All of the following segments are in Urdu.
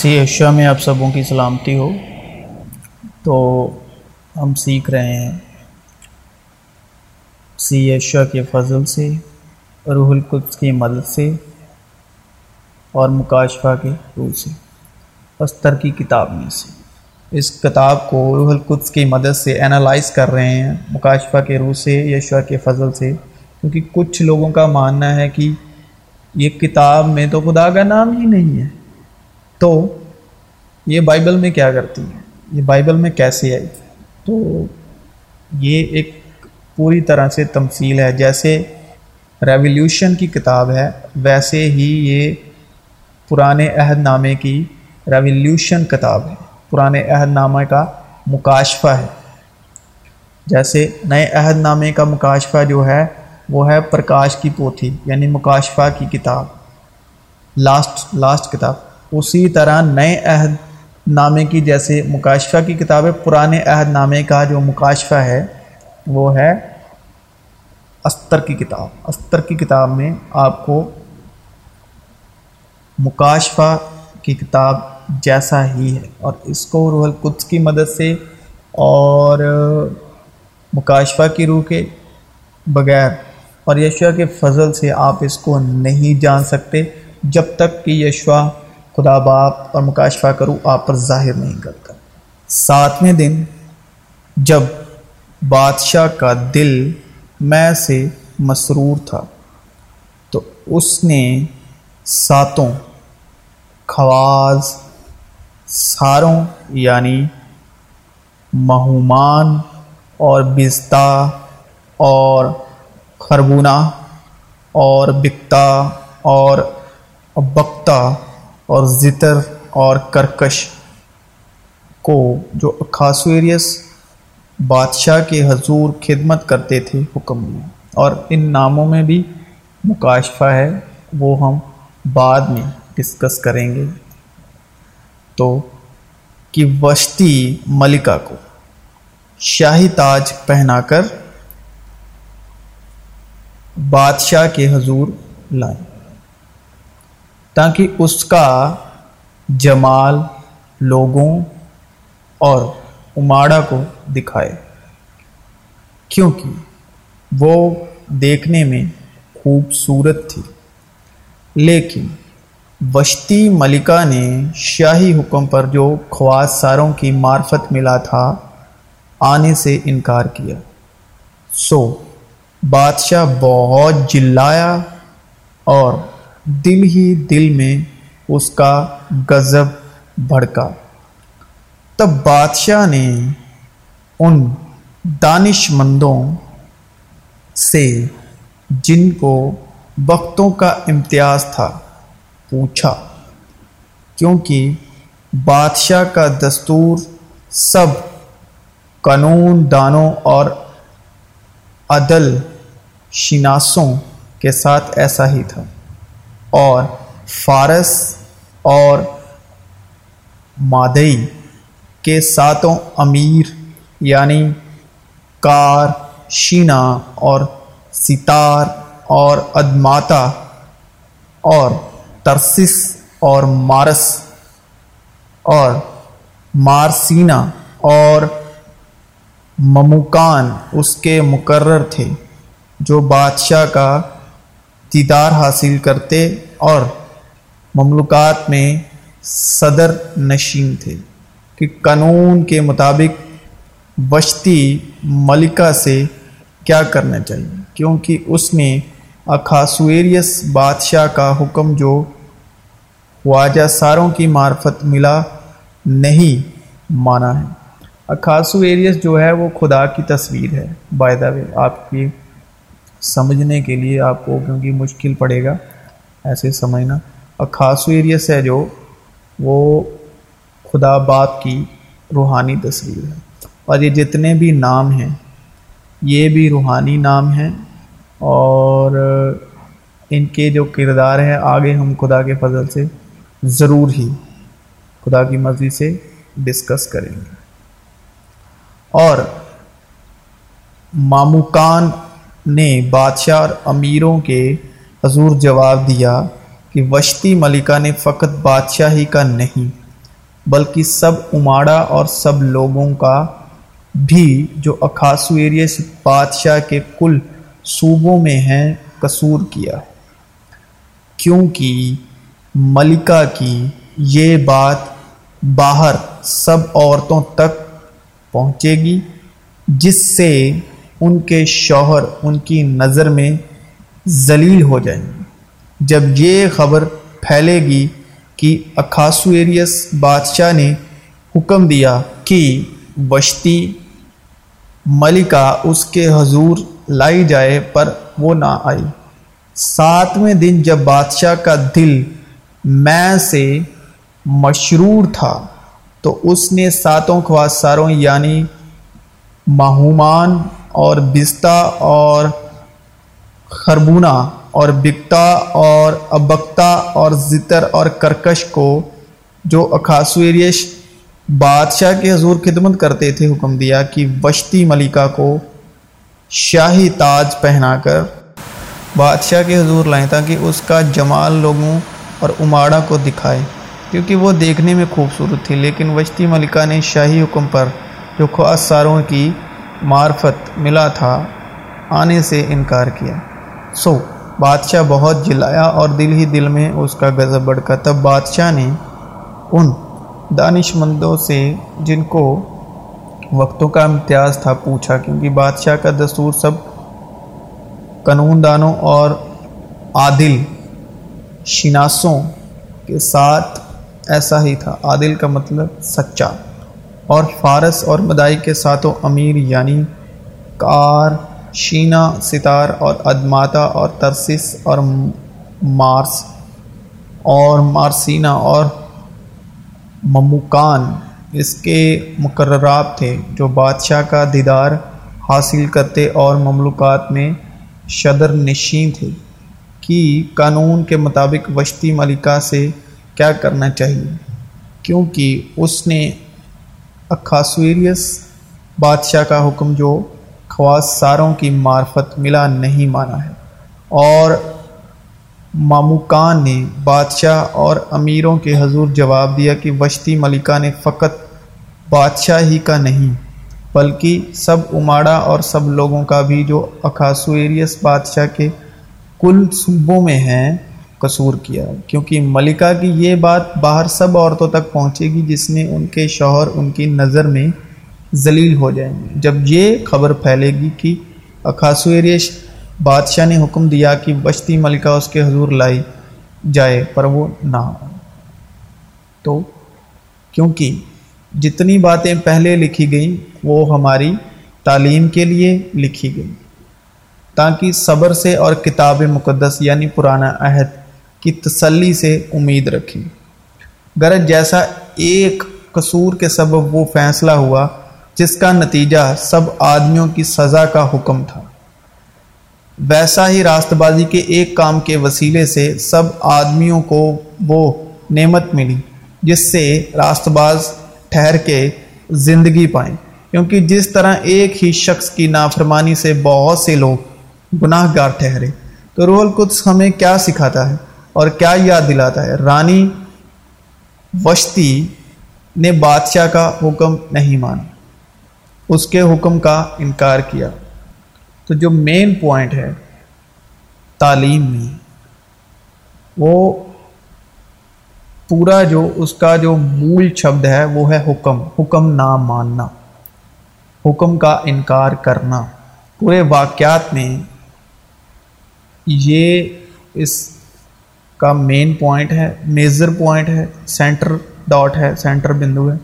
سی ایشیا میں آپ سبوں کی سلامتی ہو۔ تو ہم سیکھ رہے ہیں سی ایشیا کے فضل سے، روح القدس کی مدد سے اور مکاشفہ کے روح سے۔ استر کی کتاب میں سے۔ اس کتاب کو روح القدس کی مدد سے انالائز کر رہے ہیں، مکاشفہ کے روح سے یشوا کے فضل سے۔ کیونکہ کچھ لوگوں کا ماننا ہے کہ یہ کتاب میں تو خدا کا نام ہی نہیں ہے۔ تو یہ بائبل میں کیا کرتی ہے؟ یہ بائبل میں کیسے آئی؟ تو یہ ایک پوری طرح سے تمثیل ہے۔ جیسے ریولیوشن کی کتاب ہے، ویسے ہی یہ پرانے عہد نامے کی ریولیوشن کتاب ہے۔ پرانے عہد نامے کا مکاشفہ ہے۔ جیسے نئے عہد نامے کا مکاشفہ جو ہے، وہ ہے پرکاش کی پوتھی یعنی مکاشفہ کی کتاب۔ لاسٹ لاسٹ کتاب۔ اسی طرح نئے عہد نامے کی جیسے مکاشفہ کی کتاب ہے، پرانے عہد نامے کا جو مکاشفہ ہے، وہ ہے استر کی کتاب۔ استر کی کتاب میں آپ کو مکاشفہ کی کتاب جیسا ہی ہے۔ اور اس کو روح القدس کی مدد سے اور مکاشفہ کی روح کے بغیر اور یشوا کے فضل سے آپ اس کو نہیں جان سکتے۔ جب تک کہ یشوا خدا باپ اور مکاشفہ کرو، آپ پر ظاہر نہیں کرتا۔ ساتویں دن جب بادشاہ کا دل میں سے مسرور تھا، تو اس نے ساتوں خواز، ساروں یعنی مہومان اور بزتا اور خربونہ اور بکتا اور بکتا اور زتر اور کرکش کو جو اکھاسویریس بادشاہ کے حضور خدمت کرتے تھے حکم میں۔ اور ان ناموں میں بھی مکاشفہ ہے، وہ ہم بعد میں ڈسکس کریں گے۔ تو کہ وشتی ملکہ کو شاہی تاج پہنا کر بادشاہ کے حضور لائیں۔ تاکہ اس کا جمال لوگوں اور اماڑا کو دکھائے۔ کیونکہ وہ دیکھنے میں خوبصورت تھی۔ لیکن وشتی ملکہ نے شاہی حکم پر جو خواص ساروں کی معرفت ملا تھا، آنے سے انکار کیا۔ سو، بادشاہ بہت جلایا اور دل ہی دل میں اس کا غضب بھڑکا۔ تب بادشاہ نے ان دانش مندوں سے جن کو وقتوں کا امتیاز تھا پوچھا، کیونکہ بادشاہ کا دستور سب قانون دانوں اور عدل شناسوں کے ساتھ ایسا ہی تھا۔ اور فارس اور مادئی کے ساتوں امیر یعنی کار شینا اور ستار اور ادماتا اور ترسس اور مارس اور مارسینا اور مموکان اس کے مقرر تھے جو بادشاہ کا دیدار حاصل کرتے اور مملکات میں صدر نشین تھے کہ قانون کے مطابق بشتی ملکہ سے کیا کرنا چاہیے، کیونکہ اس نے اکھاسویریس بادشاہ کا حکم جو خواجہ ساروں کی معرفت ملا نہیں مانا ہے۔ اکھاسویریس جو ہے وہ خدا کی تصویر ہے باعدہ آپ کی سمجھنے کے لیے آپ کو کیونکہ مشکل پڑے گا، ایسے سمجھنا۔ اور خاص ایریس ہے جو، وہ خدا باپ کی روحانی تصویر ہے۔ اور یہ جتنے بھی نام ہیں، یہ بھی روحانی نام ہیں۔ اور ان کے جو کردار ہیں، آگے ہم خدا کے فضل سے ضرور ہی خدا کی مرضی سے ڈسکس کریں گے۔ اور ماموکان نے بادشاہ اور امیروں کے حضور جواب دیا کہ وشتی ملکہ نے فقط بادشاہ ہی کا نہیں، بلکہ سب اماڑا اور سب لوگوں کا بھی جو اکھاسو ایریس بادشاہ کے کل صوبوں میں ہیں، قصور کیا۔ کیونکہ ملکہ کی یہ بات باہر سب عورتوں تک پہنچے گی، جس سے ان کے شوہر، ان کی نظر میں ذلیل ہو جائیں۔ گے جب یہ خبر پھیلے گی کہ اکھاسو ایریس بادشاہ نے حکم دیا کہ بشتی ملکہ اس کے حضور لائی جائے پر وہ نہ آئی۔ ساتویں دن جب بادشاہ کا دل میں سے مشرور تھا، تو اس نے ساتوں خواصاروں یعنی ماہومان اور بستہ اور خربونہ اور بکتا اور ابکتا اور زتر اور کرکش کو جو اکھاسویریش بادشاہ کے حضور خدمت کرتے تھے حکم دیا کہ وشتی ملکہ کو شاہی تاج پہنا کر بادشاہ کے حضور لائیں تاکہ اس کا جمال لوگوں اور اماڑا کو دکھائے، کیونکہ وہ دیکھنے میں خوبصورت تھی، لیکن وشتی ملکہ نے شاہی حکم پر جو خواص ساروں کی معرفت ملا تھا، آنے سے انکار کیا۔ سو، بادشاہ بہت جلایا اور دل ہی دل میں اس کا غضب بڑھکا تب بادشاہ نے ان دانش مندوں سے، جن کو وقتوں کا امتیاز تھا، پوچھا۔ کیونکہ بادشاہ کا دستور سب قانون دانوں اور عادل شناسوں کے ساتھ ایسا ہی تھا۔ عادل کا مطلب سچا۔ اور فارس اور مدائی کے ساتھوں امیر یعنی کار شینا ستار اور ادماتا اور ترسس اور مارس اور مارسینا اور مموکان اس کے مقررات تھے جو بادشاہ کا دیدار حاصل کرتے اور مملکات میں شدر نشین تھے کہ قانون کے مطابق وشتی ملکہ سے کیا کرنا چاہیے؟ کیونکہ اس نے اکھاسویریس بادشاہ کا حکم جو خواص ساروں کی معرفت ملا نہیں مانا ہے۔ اور ماموکان نے بادشاہ اور امیروں کے حضور جواب دیا کہ وشتی ملکہ نے فقط بادشاہ ہی کا نہیں، بلکہ سب اماڑا اور سب لوگوں کا بھی جو اکھاسو ایریس بادشاہ کے کل صوبوں میں ہیں۔ قصور کیا۔ کیونکہ ملکہ کی یہ بات باہر سب عورتوں تک پہنچے گی جس نے ان کے شوہر ان کی نظر میں ذلیل ہو جائیں گے۔ جب یہ خبر پھیلے گی کہ اکھاسو بادشاہ نے حکم دیا کہ بشتی ملکہ اس کے حضور لائی جائے، پر وہ نہ تو کیونکہ جتنی باتیں پہلے لکھی گئیں، وہ ہماری تعلیم کے لیے لکھی گئیں۔ تاکہ صبر سے اور کتاب مقدس یعنی پرانا عہد کی تسلی سے امید رکھیں غرض جیسا ایک قصور کے سبب وہ فیصلہ ہوا جس کا نتیجہ سب آدمیوں کی سزا کا حکم تھا۔ ویسا ہی راست بازی کے ایک کام کے وسیلے سے سب آدمیوں کو وہ نعمت ملی، جس سے راست باز ٹھہر کے زندگی پائیں۔ کیونکہ جس طرح ایک ہی شخص کی نافرمانی سے بہت سے لوگ گناہ گار ٹھہرے، تو رول القدس ہمیں کیا سکھاتا ہے؟ اور کیا یاد دلاتا ہے؟ رانی وشتی نے بادشاہ کا حکم نہیں مانا۔ اس کے حکم کا انکار کیا۔ تو جو مین پوائنٹ ہے تعلیم میں، وہ پورا جو، اس کا جو مول شبد ہے، وہ ہے حکم۔ حکم نہ ماننا۔ حکم کا انکار کرنا۔ پورے واقعات میں یہ اس کا مین پوائنٹ ہے میزر پوائنٹ ہے سینٹر ڈاٹ ہے سینٹر بندو ہے،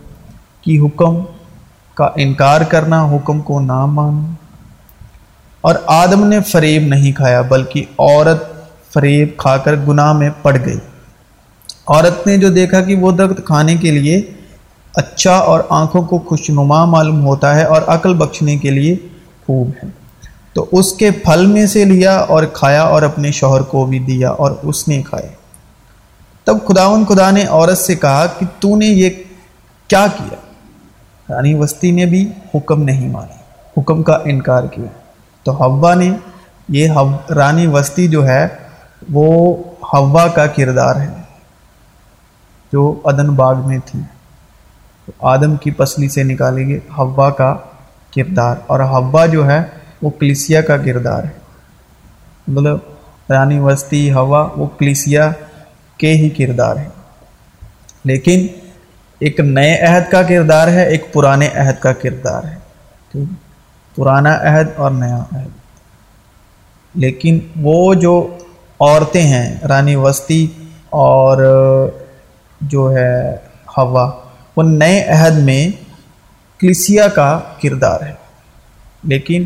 کہ حکم کا انکار کرنا، حکم کو نہ ماننا۔ اور آدم نے فریب نہیں کھایا، بلکہ عورت فریب کھا کر گناہ میں پڑ گئی۔ عورت نے جو دیکھا کہ وہ درخت کھانے کے لیے اچھا اور آنکھوں کو خوشنما معلوم ہوتا ہے اور عقل بخشنے کے لیے خوب ہے۔ تو اس کے پھل میں سے لیا اور کھایا اور اپنے شوہر کو بھی دیا اور اس نے کھایا تب خداون خدا نے عورت سے کہا کہ تو نے یہ کیا کیا؟ رانی وسطی نے بھی حکم نہیں مانا، حکم کا انکار کیا۔ تو ہوا نے یہ رانی وسطی جو ہے، وہ ہوا کا کردار ہے، جو ادن باغ میں تھی۔ آدم کی پسلی سے نکالیں گے ہوا کا کردار۔ اور ہوا جو ہے وہ کلیسیا کا کردار ہے۔ مطلب رانی وسطی ہوا وہ کلیسیا کے ہی کردار ہے۔ لیکن ایک نئے عہد کا کردار ہے، ایک پرانے عہد کا کردار ہے۔ ٹھیک پرانا عہد اور نیا عہد۔ لیکن وہ جو عورتیں ہیں، رانی وسطی اور جو ہے ہوا، وہ نئے عہد میں کلیسیا کا کردار ہے۔ لیکن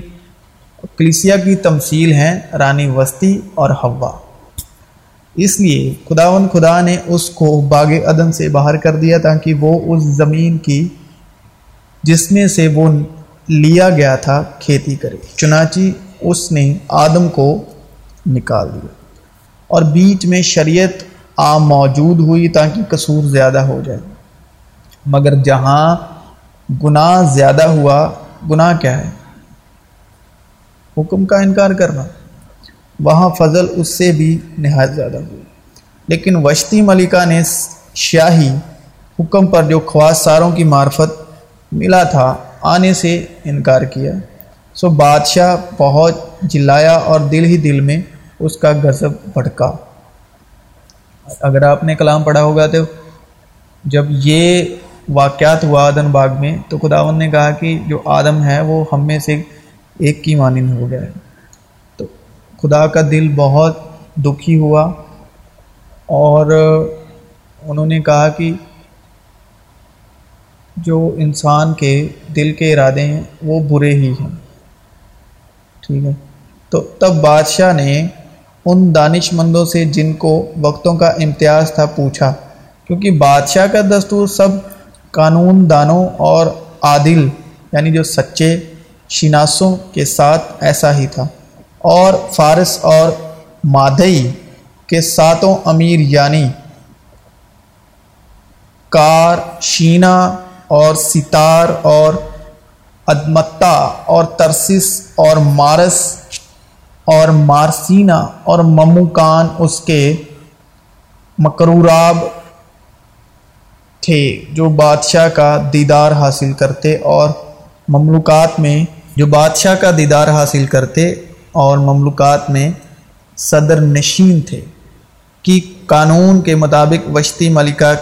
کلیسیا کی تمثیل ہیں رانی وسطی اور ہوا اس لیے خداون خدا نے اس کو باغ عدن سے باہر کر دیا تاکہ وہ اس زمین کی جس میں سے وہ لیا گیا تھا کھیتی کرے۔ چنانچہ اس نے آدم کو نکال دیا اور بیچ میں شریعت عام موجود ہوئی تاکہ قصور زیادہ ہو جائے۔ مگر جہاں گناہ زیادہ ہوا، گناہ کیا ہے؟ حکم کا انکار کرنا۔ وہاں فضل اس سے بھی نہایت زیادہ ہوئی۔ لیکن وشتی ملکہ نے شاہی حکم پر جو خواص ساروں کی معرفت ملا تھا، آنے سے انکار کیا۔ سو بادشاہ بہت جلایا اور دل ہی دل میں اس کا غضب بھڑکا۔ اگر آپ نے کلام پڑھا ہوگا تو جب یہ واقعات ہوا آدم باغ میں، تو خداون نے کہا کہ جو آدم ہے، وہ ہم میں سے ایک کی مانند ہو گیا۔ ہے تو خدا کا دل بہت دکھی ہوا اور انہوں نے کہا کہ جو انسان کے دل کے ارادے ہیں وہ برے ہی ہیں۔ ٹھیک ہے۔ تو تب بادشاہ نے ان دانش مندوں سے جن کو وقتوں کا امتیاز تھا پوچھا، کیونکہ بادشاہ کا دستور سب قانون دانوں اور عادل یعنی جو سچے شناسوں کے ساتھ ایسا ہی تھا۔ اور فارس اور مادئی کے ساتوں امیر یعنی کار شینا اور ستار اور ادمتا اور ترسس اور مارس اور مارسینا اور مموکان اس کے مکروراب تھے جو بادشاہ کا دیدار حاصل کرتے اور مملکات میں جو بادشاہ کا دیدار حاصل کرتے اور مملکات میں صدر نشین تھے، کہ قانون کے مطابق وشتی ملکہ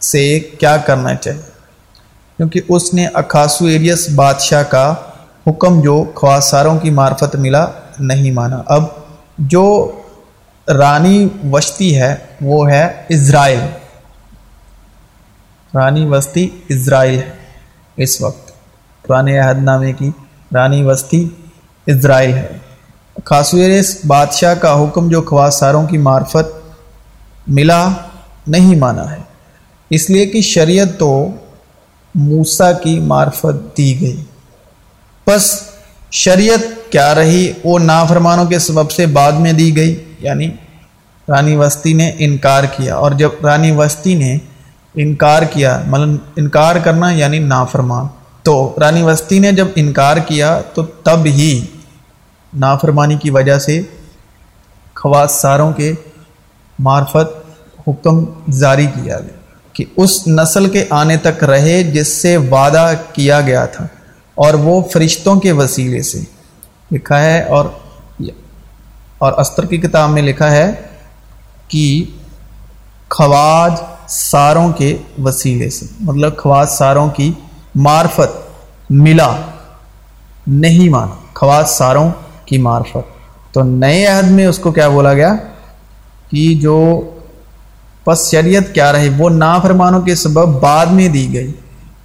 سے کیا کرنا چاہیے۔ کیونکہ اس نے اکاسو ایریس بادشاہ کا حکم جو خواصاروں کی معرفت ملا نہیں مانا۔ اب جو رانی وشتی ہے، وہ ہے اسرائیل۔ رانی وسطی اسرائیل ہے اس وقت۔ پرانے عہد نامے کی رانی وسطی اسرائیل ہے۔ خاصویرس بادشاہ کا حکم جو خواصاروں کی معرفت ملا نہیں مانا ہے۔ اس لیے کہ شریعت تو موسا کی معرفت دی گئی۔ بس شریعت کیا رہی؟ وہ نافرمانوں کے سبب سے بعد میں دی گئی یعنی رانی وسطی نے انکار کیا۔ اور جب رانی وسطی نے انکار کیا مطلب انکار کرنا یعنی نافرمان۔ تو رانی وسطی نے جب انکار کیا تو تب ہی نافرمانی کی وجہ سے خواص ساروں کے معرفت حکم جاری کیا گیا کہ اس نسل کے آنے تک رہے جس سے وعدہ کیا گیا تھا اور وہ فرشتوں کے وسیلے سے لکھا ہے اور اور استر کی کتاب میں لکھا ہے کہ خواج ساروں کے وسیلے سے مطلب خواص ساروں کی معرفت ملا۔ نہیں مانا۔ خواص ساروں کی معرفت۔ تو نئے عہد میں اس کو کیا بولا گیا؟ کہ جو پس شریعت کیا رہے، وہ نافرمانوں کے سبب بعد میں دی گئی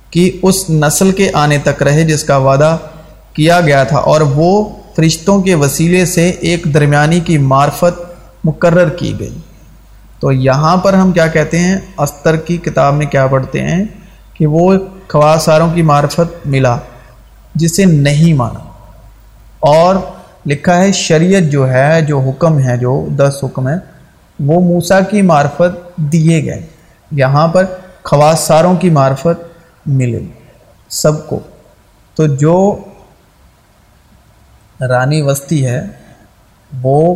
کہ اس نسل کے آنے تک رہے، جس کا وعدہ کیا گیا تھا۔ اور وہ فرشتوں کے وسیلے سے ایک درمیانی کی معرفت مقرر کی گئی۔ تو یہاں پر ہم کیا کہتے ہیں؟ استر کی کتاب میں کیا پڑھتے ہیں؟ کہ وہ خواصاروں کی معرفت ملا، جسے نہیں مانا۔ اور لکھا ہے، شریعت جو ہے، جو حکم ہے، جو دس حکم ہے وہ موسا کی معرفت دیے گئے۔ یہاں پر خواصاروں کی معرفت ملے سب کو۔ تو جو رانی وسطی ہے، وہ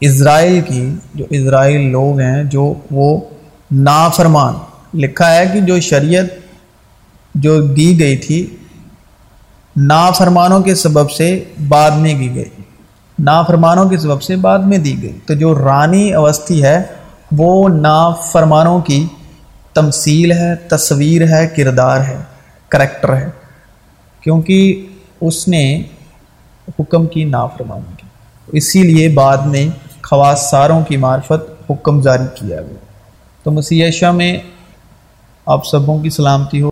اسرائیل کی، جو اسرائیل لوگ ہیں، جو وہ نافرمان۔ لکھا ہے کہ جو شریعت جو دی گئی تھی، نافرمانوں کے سبب سے بعد میں دی گئی۔ نافرمانوں کے سبب سے بعد میں دی گئی۔ تو جو رانی اوستھی ہے، وہ نافرمانوں کی تمثیل ہے، تصویر ہے، کردار ہے، کریکٹر ہے۔ کیونکہ اس نے حکم کی نافرمانی کی۔ اسی لیے بعد میں خواص ساروں کی معرفت حکم جاری کیا گیا۔ تو مسیح میں آپ سبوں کی سلامتی ہو۔